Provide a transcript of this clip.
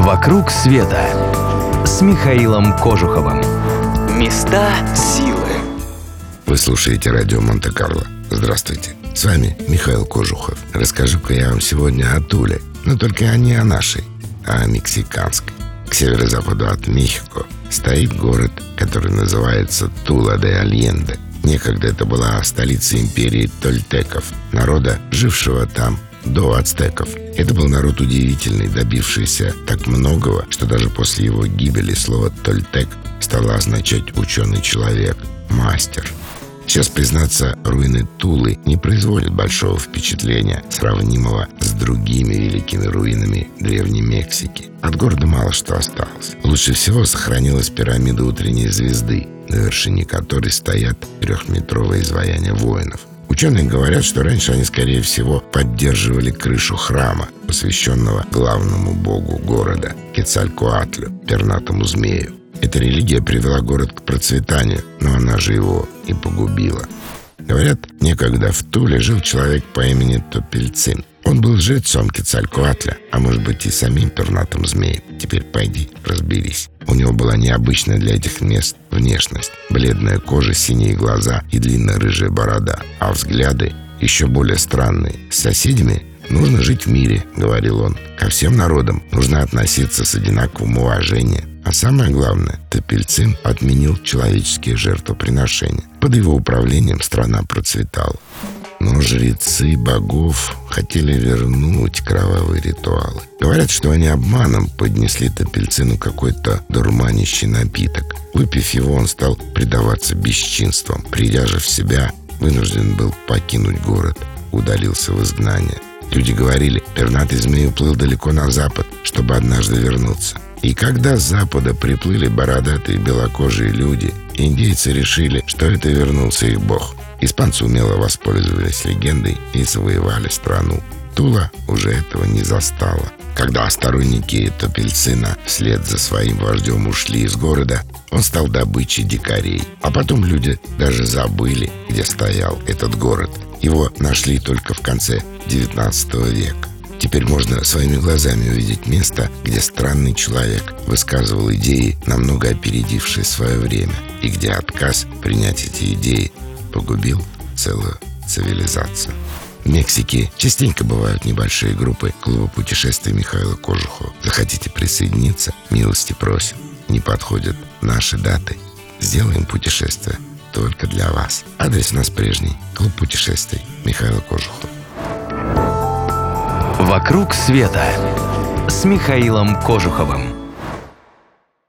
«Вокруг света» с Михаилом Кожуховым. Места силы. Вы слушаете радио Монте-Карло. Здравствуйте. С вами Михаил Кожухов. Расскажу-ка я вам сегодня о Туле. Но только не о нашей, а о мексиканской. К северо-западу от Мехико стоит город, который называется Тула-де-Альенде. Некогда это была столица империи тольтеков, народа, жившего там до ацтеков. Это был народ удивительный, добившийся так многого, что даже после его гибели слово «тольтек» стало означать «ученый человек», «мастер». Сейчас, признаться, руины Тулы не производят большого впечатления, сравнимого с другими великими руинами Древней Мексики. От города мало что осталось. Лучше всего сохранилась пирамида утренней звезды, на вершине которой стоят трехметровые изваяния воинов. Ученые говорят, что раньше они, скорее всего, поддерживали крышу храма, посвященного главному богу города – Кецалькоатлю, пернатому змею. Эта религия привела город к процветанию, но она же его и погубила. Говорят, некогда в Туле жил человек по имени Топельцин. Он был жрецом Кецалькоатля, а может быть и самим пернатым змеем. Теперь пойди, разберись. У него была необычная для этих мест внешность. Бледная кожа, синие глаза и длинная рыжая борода. А взгляды еще более странные. С соседями нужно жить в мире, говорил он. Ко всем народам нужно относиться с одинаковым уважением. А самое главное, Топельцин отменил человеческие жертвоприношения. Под его управлением страна процветала. Но жрецы богов хотели вернуть кровавые ритуалы. Говорят, что они обманом поднесли Топельцину какой-то дурманящий напиток. Выпив его, он стал предаваться бесчинствам. Придя же в себя, вынужден был покинуть город, удалился в изгнание. Люди говорили, пернатый змей уплыл далеко на запад, чтобы однажды вернуться. И когда с запада приплыли бородатые белокожие люди, индейцы решили, что это вернулся их бог. Испанцы умело воспользовались легендой и завоевали страну. Тула уже этого не застала. Когда сторонники Топельцина вслед за своим вождем ушли из города, он стал добычей дикарей. А потом люди даже забыли, где стоял этот город. Его нашли только в конце XIX века. Теперь можно своими глазами увидеть место, где странный человек высказывал идеи, намного опередившие свое время, и где отказ принять эти идеи погубил целую цивилизацию. В Мексике частенько бывают небольшие группы клуба путешествий Михаила Кожухова. Захотите присоединиться? Милости просим. Не подходят наши даты. Сделаем путешествие только для вас. Адрес у нас прежний. Клуб путешествий Михаила Кожухова. «Вокруг света» с Михаилом Кожуховым.